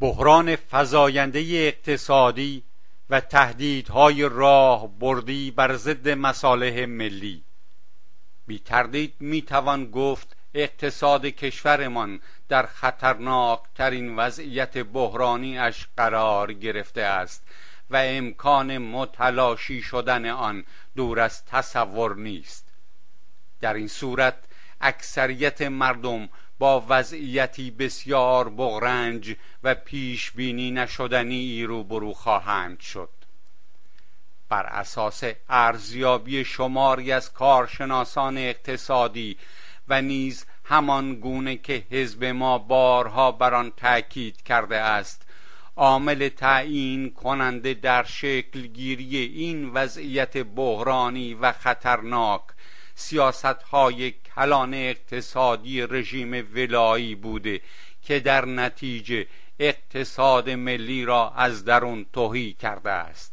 بحران فزاینده اقتصادی و تهدیدهای راه بردی بر ضد مصالح ملی. بی تردید می توان گفت اقتصاد کشورمان در خطرناک ترین وضعیت بحرانی اش قرار گرفته است و امکان متلاشی شدن آن دور از تصور نیست. در این صورت اکثریت مردم با وضعیتی بسیار بغرنج و پیش بینی نشدنی روبرو خواهند شد. بر اساس ارزیابی شماری از کارشناسان اقتصادی و نیز همان گونه که حزب ما بارها بر آن تاکید کرده است عامل تعیین کننده در شکل گیری این وضعیت بحرانی و خطرناک سیاست های کلان اقتصادی رژیم ولایی بوده که در نتیجه اقتصاد ملی را از درون توهی کرده است.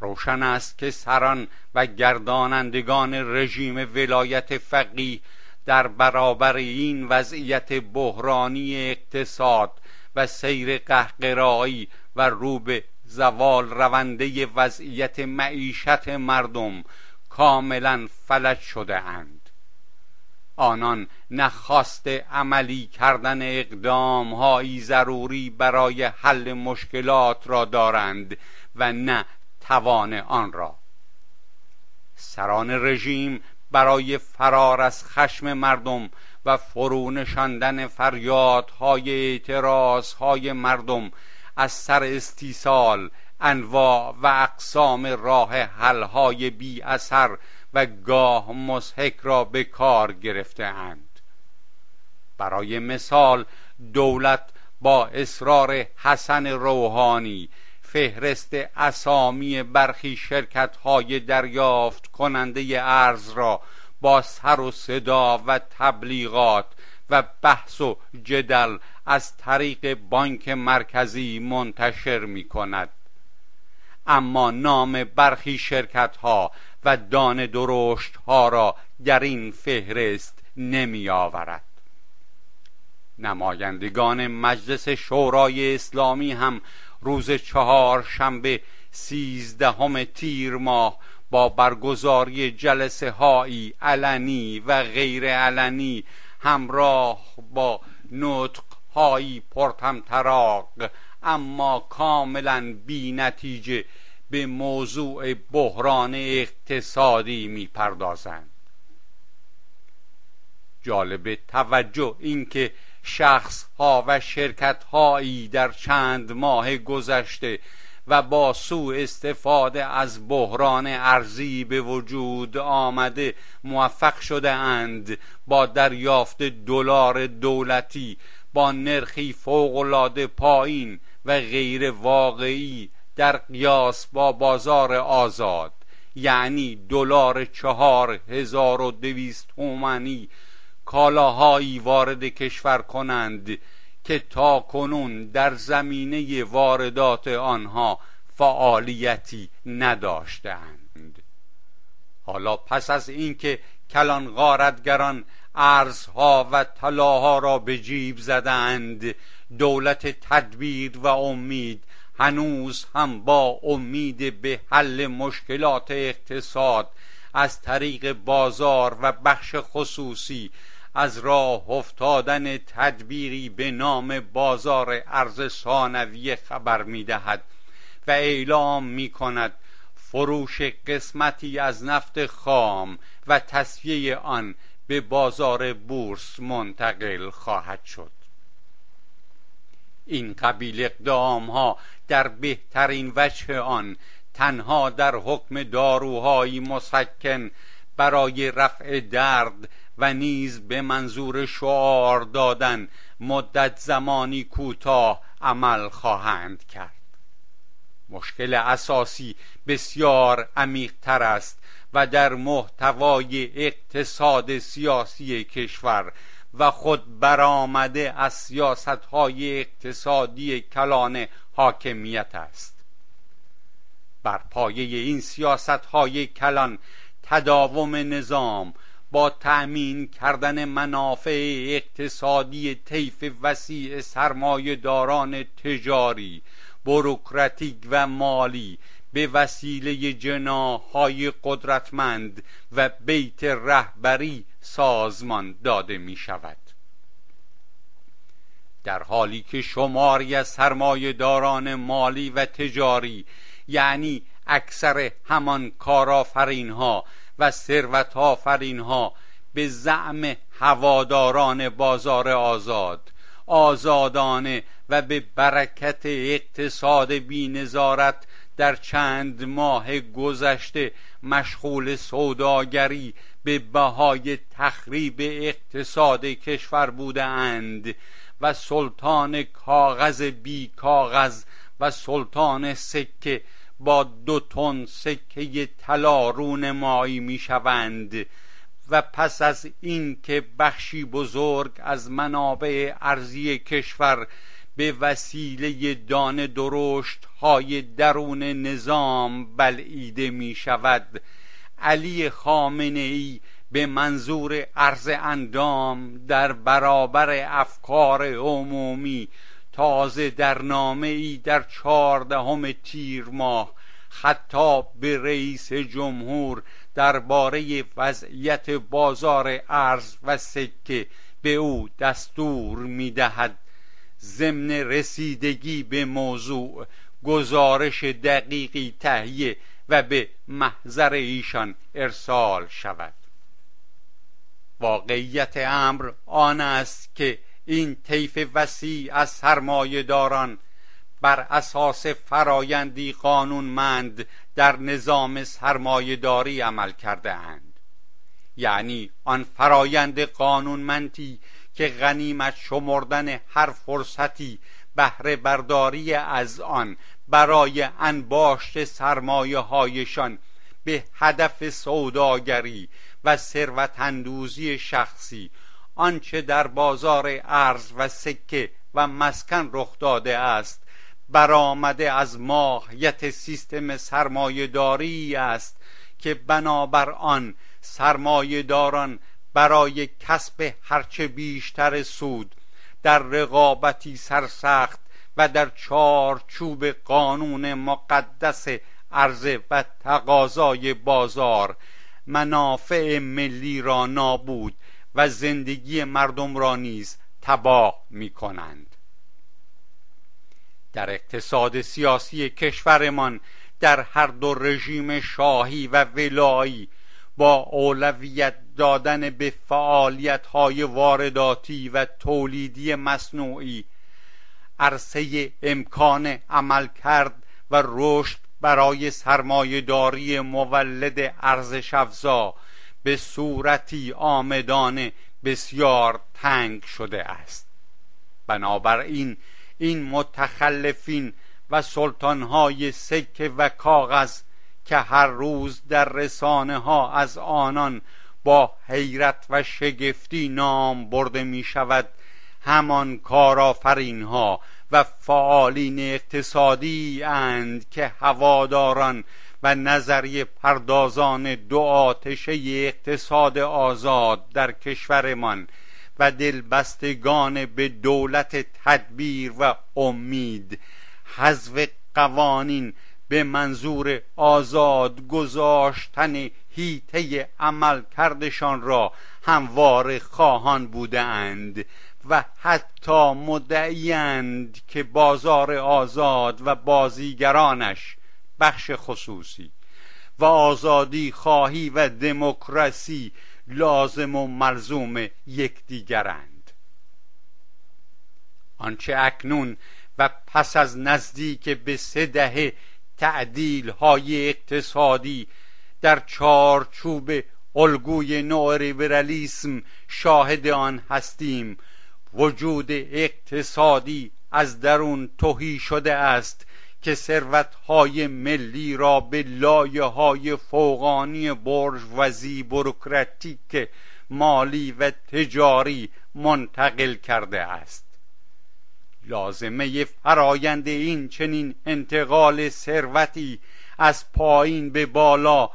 روشن است که سران و گردانندگان رژیم ولایت فقیه در برابر این وضعیت بحرانی اقتصاد و سیر قهقرایی و روبه زوال رونده وضعیت معیشت مردم کاملا فلج شده اند. آنان نخواست عملی کردن اقدام هایی ضروری برای حل مشکلات را دارند و نه توان آن را. سران رژیم برای فرار از خشم مردم و فرو نشاندن فریادهای اعتراضهای مردم از سر استیصال انواع و اقسام راه حلهای بی اثر و گاه مسحک را به کار گرفته اند. برای مثال دولت با اصرار حسن روحانی فهرست اسامی برخی شرکت های دریافت کننده ارز را با سر و صدا و تبلیغات و بحث و جدل از طریق بانک مرکزی منتشر می کند اما نام برخی شرکت ها و دان درشت ها را در این فهرست نمی آورد نمایندگان مجلس شورای اسلامی هم روز چهار شنبه سیزدهم تیر ماه با برگزاری جلسه هایی علنی و غیر علنی همراه با نطق هایی پرتمطراق اما کاملا بی نتیجه به موضوع بحران اقتصادی می‌پردازند. جالب توجه اینکه شخص ها و شرکت هایی در چند ماه گذشته و با سوء استفاده از بحران ارزی به وجود آمده موفق شده اند با دریافت دلار دولتی با نرخی فوقالعاده پایین و غیر واقعی در قیاس با بازار آزاد یعنی دلار چهار هزار و دویست تومنی کالاهایی وارد کشور کنند که تا کنون در زمینه واردات آنها فعالیتی نداشتند. حالا پس از اینکه کلان غارتگران ارزها و طلاها را به جیب زدند دولت تدبیر و امید هنوز هم با امید به حل مشکلات اقتصاد. از طریق بازار و بخش خصوصی از راه افتادن تدبیری به نام بازار ارز ثانویه خبر می دهد و اعلام می کند فروش قسمتی از نفت خام و تصفیه آن به بازار بورس منتقل خواهد شد. این قبیل اقدام ها در بهترین وجه آن تنها در حکم داروهایی مسکن برای رفع درد و نیز به منظور شعار دادن مدت زمانی کوتاه عمل خواهند کرد. مشکل اساسی بسیار عمیقتر است و در محتوای اقتصاد سیاسی کشور و خود برآمده از سیاست های اقتصادی کلان حاکمیت است. بر پایه این سیاست های کلان تداوم نظام با تأمین کردن منافع اقتصادی طیف وسیع سرمایه داران تجاری بروکراتیک و مالی به وسیله جناهای قدرتمند و بیت رهبری سازمان داده می شود در حالی که شماری از سرمایه داران مالی و تجاری یعنی اکثر همان کارآفرین ها و ثروت ها به زعم هواداران بازار آزاد آزادانه و به برکت اقتصاد بینظارت در چند ماه گذشته مشغول سوداگری به بهای تخریب اقتصاد کشور بودند و سلطان کاغذ بی کاغذ و سلطان سکه با دو تن سکه طلا رونمایی می‌شوند و پس از اینکه بخشی بزرگ از منابع ارزی کشور به وسیله دان درشت های درون نظام بلعیده می شود علی خامنه ای به منظور عرض اندام در برابر افکار عمومی تازه در نامه ای در چهاردهم تیر ماه خطاب به رئیس جمهور درباره وضعیت بازار ارز و سکه به او دستور می‌دهد. ضمن رسیدگی به موضوع گزارش دقیقی تهیه و به محضر ایشان ارسال شود. واقعیت امر آن است که این طیف وسیع از سرمایه داران بر اساس فرایندی قانونمند در نظام سرمایهداری عمل کرده اند یعنی آن فرایند قانونمندی که غنیمت شمردن هر فرصتی بهره برداری از آن برای انباشت سرمایه هایشان به هدف سوداگری و ثروت اندوزی شخصی آنچه در بازار ارز و سکه و مسکن رخ داده است برآمده از ماهیت سیستم سرمایهداری است که بنابر آن سرمایهداران برای کسب هرچه بیشتر سود در رقابتی سرسخت و در چارچوب قانون مقدس عرضه و تقاضای بازار منافع ملی را نابود و زندگی مردم را نیز تباه می کنند در اقتصاد سیاسی کشورمان در هر دو رژیم شاهی و ولایی با اولویت دادن به فعالیت های وارداتی و تولیدی مصنوعی عرصه امکان عمل کرد و رشد برای سرمایهداری مولد ارزش افزا به صورتی آمدانه بسیار تنگ شده است. بنابراین این متخلفین و سلطانهای سکه و کاغذ که هر روز در رسانه ها از آنان با حیرت و شگفتی نام برده می شود همان کارآفرین ها و فعالین اقتصادی اند که هواداران و نظریه پردازان دو آتشه اقتصاد آزاد در کشورمان و دلبستگان به دولت تدبیر و امید حذف قوانین به منظور آزاد گذاشتن هیته عمل کردشان را هموار خواهان بودند و حتی مدعیند که بازار آزاد و بازیگرانش بخش خصوصی و آزادی خواهی و دموکراسی لازم و ملزوم یکدیگرند. آنچه اکنون و پس از نزدیک به سه دهه تعدیل های اقتصادی در چارچوب الگوی نولیبرالیسم شاهد آن هستیم وجود اقتصادی از درون توهی شده است که ثروتهای ملی را به لایه های فوقانی وزی بروکراتیک مالی و تجاری منتقل کرده است. لازمه فرایند این چنین انتقال ثروتی از پایین به بالا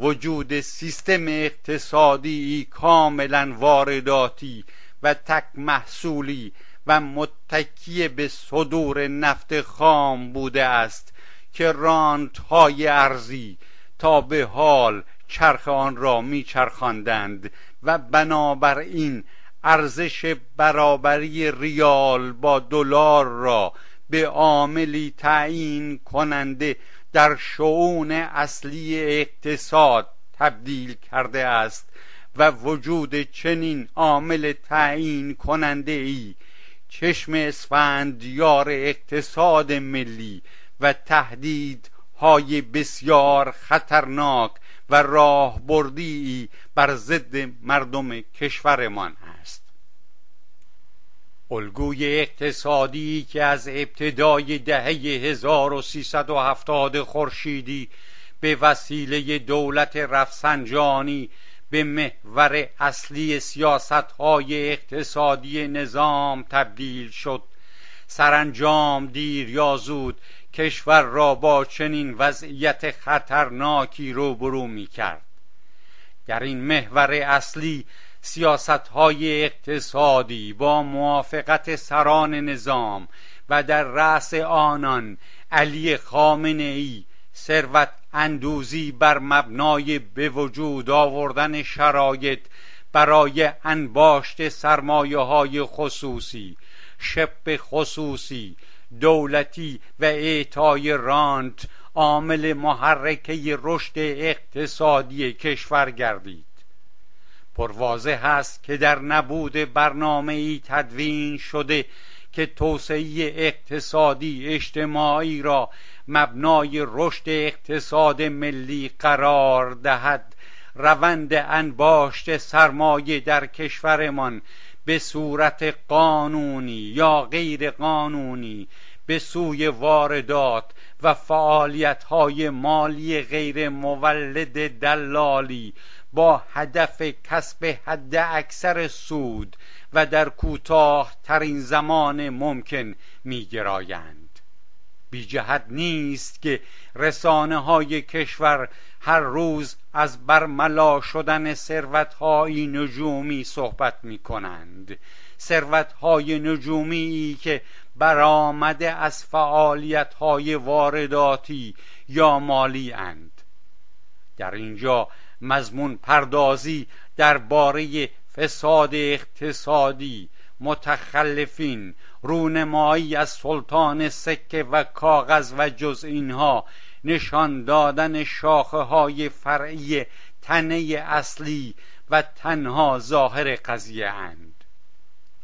وجود سیستم اقتصادی کاملا وارداتی و تک محصولی و متکی به صدور نفت خام بوده است که رانت های ارزی تا به حال چرخ آن را میچرخاندند و بنابراین ارزش برابری ریال با دلار را به عاملی تعیین کننده در شعون اصلی اقتصاد تبدیل کرده است. و وجود چنین عامل تعیین کننده ای چشم اسفندیار اقتصاد ملی و تهدید های بسیار خطرناک و راهبردی بر ضد مردم کشورمان است. الگوی اقتصادی که از ابتدای دهه 1370 خورشیدی به وسیله دولت رفسنجانی به محور اصلی سیاست های اقتصادی نظام تبدیل شد. سرانجام دیر یا زود کشور را با چنین وضعیت خطرناکی روبرو می کرد در این محور اصلی سیاست های اقتصادی با موافقت سران نظام و در رأس آنان علی خامنه ای ثروت اندوزی بر مبنای به وجود آوردن شرایط برای انباشت سرمایه های خصوصی شب خصوصی دولتی و اعطای رانت عامل محرکه رشد اقتصادی کشور گردید. پروازه هست که در نبود برنامه ای تدوین شده که توسعه اقتصادی اجتماعی را مبنای رشد اقتصاد ملی قرار دهد. روند انباشت سرمایه در کشورمان به صورت قانونی یا غیر قانونی به سوی واردات و فعالیت های مالی غیر مولد دلالی با هدف کسب حد اکثر سود و در کوتاه ترین زمان ممکن میگرایند. بی جهت نیست که رسانه های کشور هر روز از برملا شدن ثروت نجومی صحبت می کنند ثروت های نجومی که برآمده از فعالیت های وارداتی یا مالی اند در اینجا مضمون پردازی درباره فساد اقتصادی متخلفین رونمایی از سلطان سکه و کاغذ و جز اینها. نشان دادن شاخه های فرعی تنه اصلی و تنها ظاهر قضیه اند.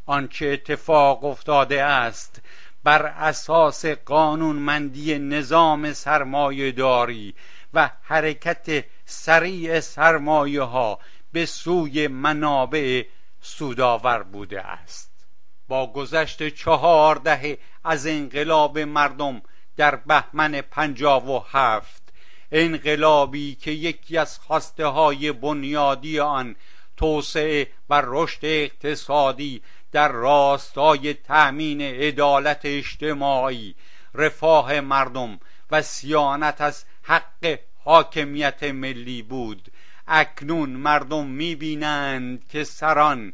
آنچه اتفاق افتاده است بر اساس قانونمندی نظام سرمایه داری و حرکت سریع سرمایه ها به سوی منابع سوداور بوده است. با گذشت چهار دهه از انقلاب مردم در بهمن پنجاب و هفت. انقلابی که یکی از خواسته های بنیادی آن توسعه و رشد اقتصادی در راستای تأمین عدالت اجتماعی رفاه مردم و سیانت از حق حاکمیت ملی بود. اکنون مردم می‌بینند که سران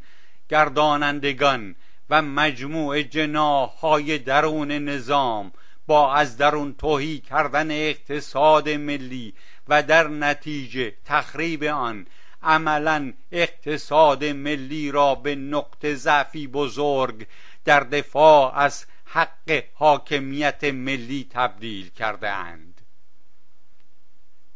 گردانندگان و مجموع جناهای درون نظام با از درون توهی کردن اقتصاد ملی و در نتیجه تخریب آن عملا اقتصاد ملی را به نقطه ضعفی بزرگ در دفاع از حق حاکمیت ملی تبدیل کرده اند.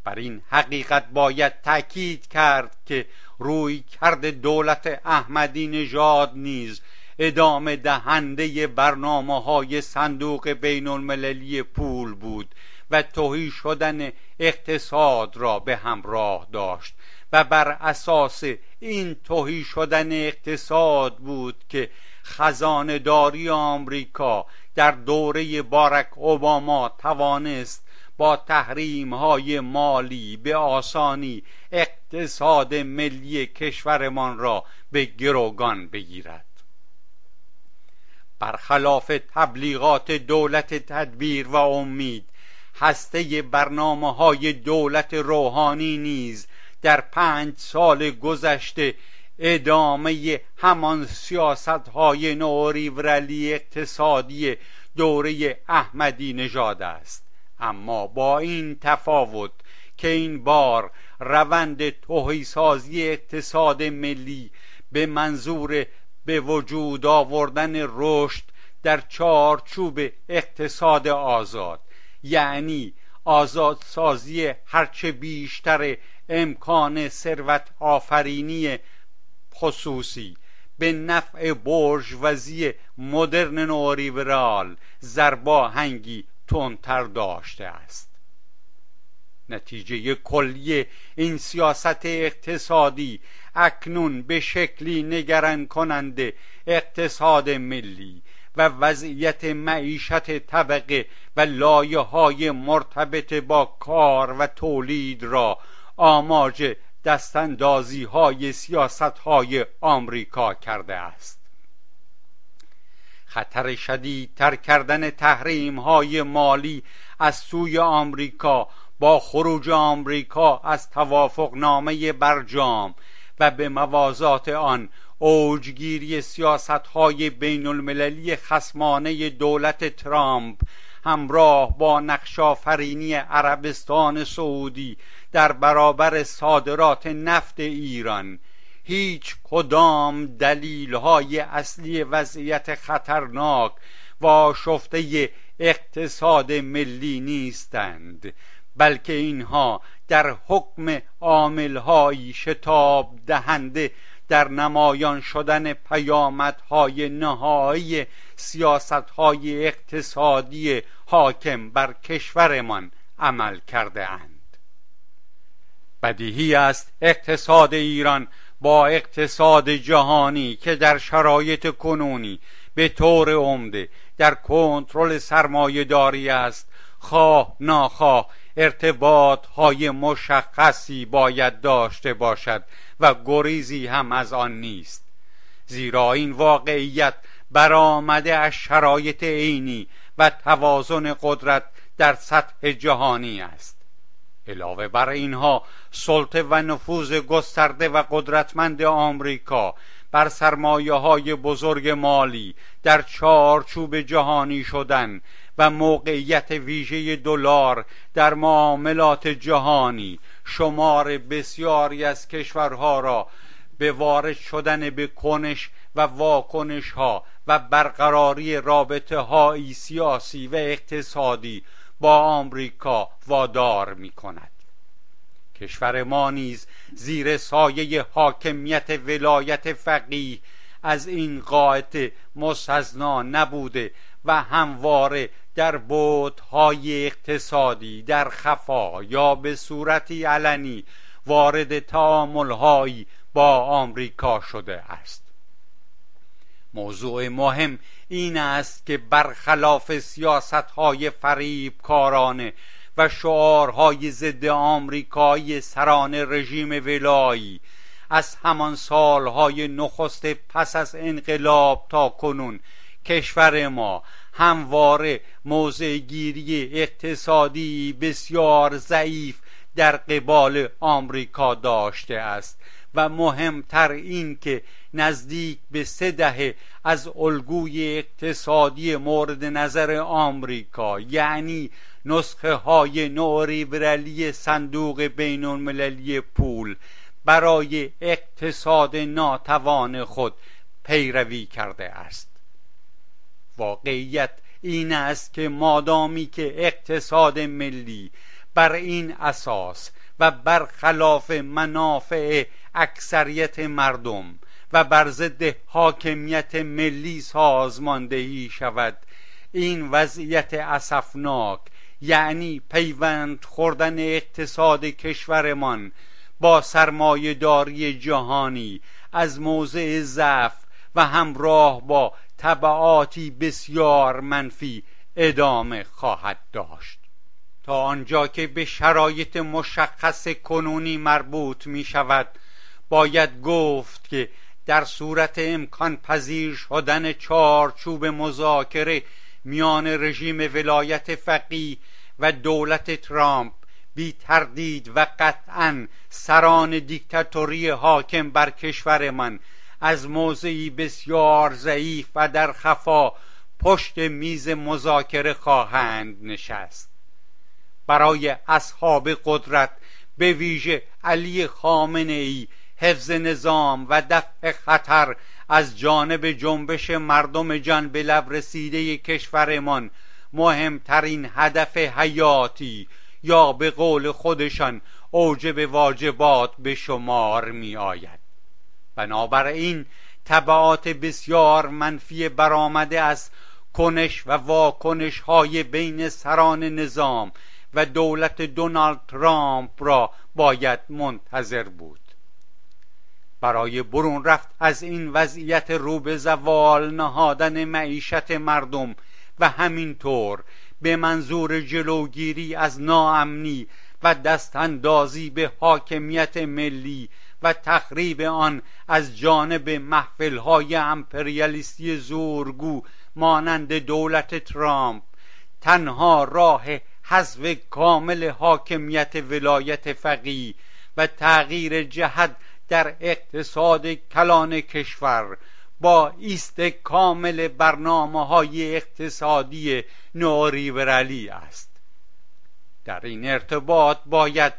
بر این حقیقت باید تأکید کرد که روی کرد دولت احمدی نژاد نیز ادامه دهنده برنامه های صندوق بین المللی پول بود و توهی شدن اقتصاد را به همراه داشت و بر اساس این توهی شدن اقتصاد بود که خزانداری آمریکا در دوره بارک اوباما توانست با تحریم های مالی به آسانی اقتصاد ملی کشورمان را به گروگان بگیرد. برخلاف تبلیغات دولت تدبیر و امید هسته برنامه های دولت روحانی نیز در پنج سال گذشته ادامه همان سیاست های نوریورلی اقتصادی دوره احمدی نژاد است. اما با این تفاوت که این بار روند توهیسازی اقتصاد ملی به منظور به وجود آوردن رشد در چارچوب اقتصاد آزاد. یعنی آزادسازی هرچه بیشتر امکان ثروت آفرینی خصوصی به نفع وزی مدرن نوریورال زرباهنگی تندتر داشته است. نتیجه کلی این سیاست اقتصادی اکنون به شکلی نگران کننده اقتصاد ملی و وضعیت معیشت طبقه و لایه های مرتبط با کار و تولید را آماج دستاندازی های سیاست های آمریکا کرده است. خطر شدیدتر کردن تحریم های مالی از سوی آمریکا با خروج آمریکا از توافق نامه برجام و به موازات آن اوجگیری سیاست های بین المللی خسمانه دولت ترامپ همراه با نقشافرینی عربستان سعودی در برابر صادرات نفت ایران هیچ کدام دلیل های اصلی وضعیت خطرناک و شفته اقتصاد ملی نیستند. بلکه اینها در حکم عاملهایی شتاب دهنده در نمایان شدن پیامدهای نهایی سیاستهای اقتصادی حاکم بر کشورمان عمل کرده اند بدیهی است اقتصاد ایران با اقتصاد جهانی که در شرایط کنونی به طور عمده در کنترل سرمایهداری است خواه ناخواه ارتباط های مشخصی باید داشته باشد و گریزی هم از آن نیست. زیرا این واقعیت برآمده از شرایط عینی و توازن قدرت در سطح جهانی است. علاوه بر اینها سلطه و نفوذ گسترده و قدرتمند آمریکا بر سرمایه های بزرگ مالی در چارچوب جهانی شدن و موقعیت ویژه دلار در معاملات جهانی. شمار بسیاری از کشورها را به وارد شدن به کنش و واکنش ها و برقراری رابطه های سیاسی و اقتصادی با آمریکا وادار می کند کشور ما نیز زیر سایه حاکمیت ولایت فقیه از این قاعده مستثنا نبوده و همواره در بودهای اقتصادی در خفا یا به صورتی علنی وارد تعاملهایی با آمریکا شده است. موضوع مهم این است که برخلاف سیاست های فریب کارانه و شعارهای ضد آمریکایی سران رژیم ولایی از همان سالهای نخست پس از انقلاب تا کنون کشور ما همواره موضعگیری اقتصادی بسیار ضعیف در قبال آمریکا داشته است. و مهمتر این که نزدیک به سه دهه از الگوی اقتصادی مورد نظر آمریکا یعنی نسخه های نوریبرالی صندوق بین المللی پول برای اقتصاد ناتوان خود پیروی کرده است. واقعیت این است که مادامی که اقتصاد ملی بر این اساس و برخلاف منافع اکثریت مردم و بر ضد حاکمیت ملی سازماندهی شود این وضعیت اسفناک یعنی پیوند خوردن اقتصاد کشورمان با سرمایهداری جهانی از موضع ضعف و همراه با طبعاتی بسیار منفی ادامه خواهد داشت. تا آنجا که به شرایط مشخص کنونی مربوط می شود باید گفت که در صورت امکان پذیر شدن چارچوب مذاکره میان رژیم ولایت فقی و دولت ترامپ بی تردید و قطعا سران دیکتاتوری حاکم بر کشور من از موضعی بسیار ضعیف و در خفا پشت میز مذاکره خواهند نشست. برای اصحاب قدرت به ویژه علی خامنه ای حفظ نظام و دفع خطر از جانب جنبش مردم جان به لب رسیده کشورمان مهمترین هدف حیاتی یا به قول خودشان اوجب واجبات به شمار می آید بنابراین طبعات بسیار منفی برآمده از کنش و واکنش های بین سران نظام و دولت دونالد ترامپ را باید منتظر بود. برای برون رفت از این وضعیت رو به زوال نهادن معیشت مردم و همینطور به منظور جلوگیری از ناامنی و دستاندازی به حاکمیت ملی و تخریب آن از جانب محفلهای امپریالیستی زورگو مانند دولت ترامپ تنها راه حذف کامل حاکمیت ولایت فقی و تغییر جهت در اقتصاد کلان کشور با ایست کامل برنامه های اقتصادی نوریبرالی است. در این ارتباط باید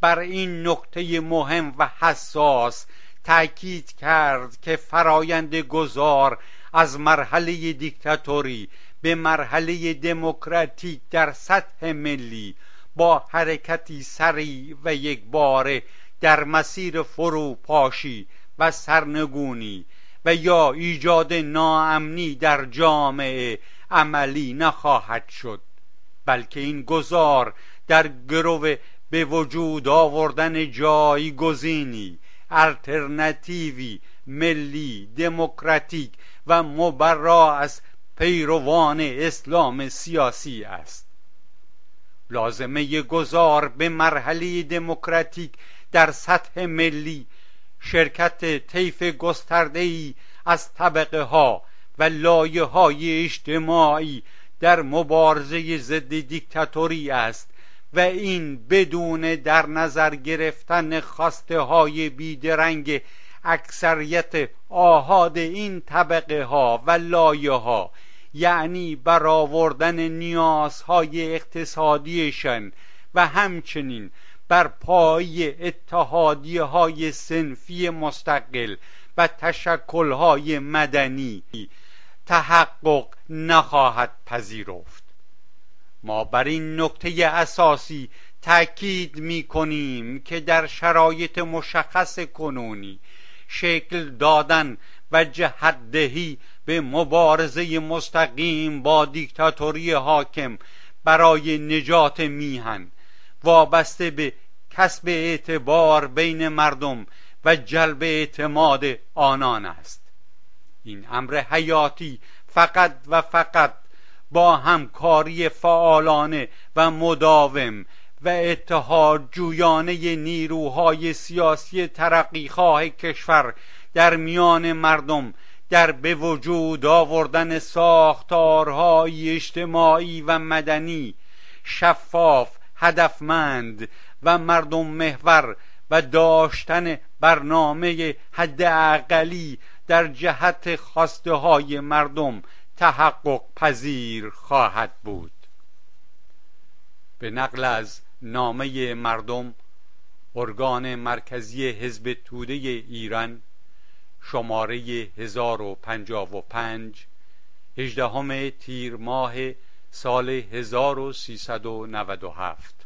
بر این نکته مهم و حساس تأکید کرد که فرایند گذار از مرحله دیکتاتوری به مرحله دموکراتیک در سطح ملی با حرکتی سریع و یک باره در مسیر فروپاشی و سرنگونی و یا ایجاد ناامنی در جامعه عملی نخواهد شد بلکه این گذار در گرو به وجود آوردن جایگزینی الترناتیوی ملی دموکراتیک و مبرا از پیروان اسلام سیاسی است. لازمه گذار به مرحله دموکراتیک در سطح ملی شرکت طیف گسترده ای از طبقه ها و لایه های اجتماعی در مبارزه ضد دیکتاتوری است. و این بدون در نظر گرفتن خواسته های بیدرنگ اکثریت آهاد این طبقه ها و لایه ها یعنی برآوردن نیازهای اقتصادیشان و همچنین بر پای اتحادیه های سنفی مستقل و تشکل های مدنی تحقق نخواهد پذیرفت. ما بر این نکته اساسی تأکید می کنیم که در شرایط مشخص کنونی شکل دادن و جهدهی به مبارزه مستقیم با دیکتاتوری حاکم برای نجات میهن. وابسته به کسب اعتبار بین مردم و جلب اعتماد آنان است. این امر حیاتی فقط و فقط با همکاری فعالانه و مداوم و اتحاد جویانه نیروهای سیاسی ترقیخواه کشور در میان مردم در به وجود آوردن ساختارهای اجتماعی و مدنی شفاف هدفمند و مردم محور و داشتن برنامه حداقلی در جهت خواسته های مردم تحقق پذیر خواهد بود. به نقل از نامه مردم ارگان مرکزی حزب توده ایران شماره 1055 هجدهم تیر ماه سال 1397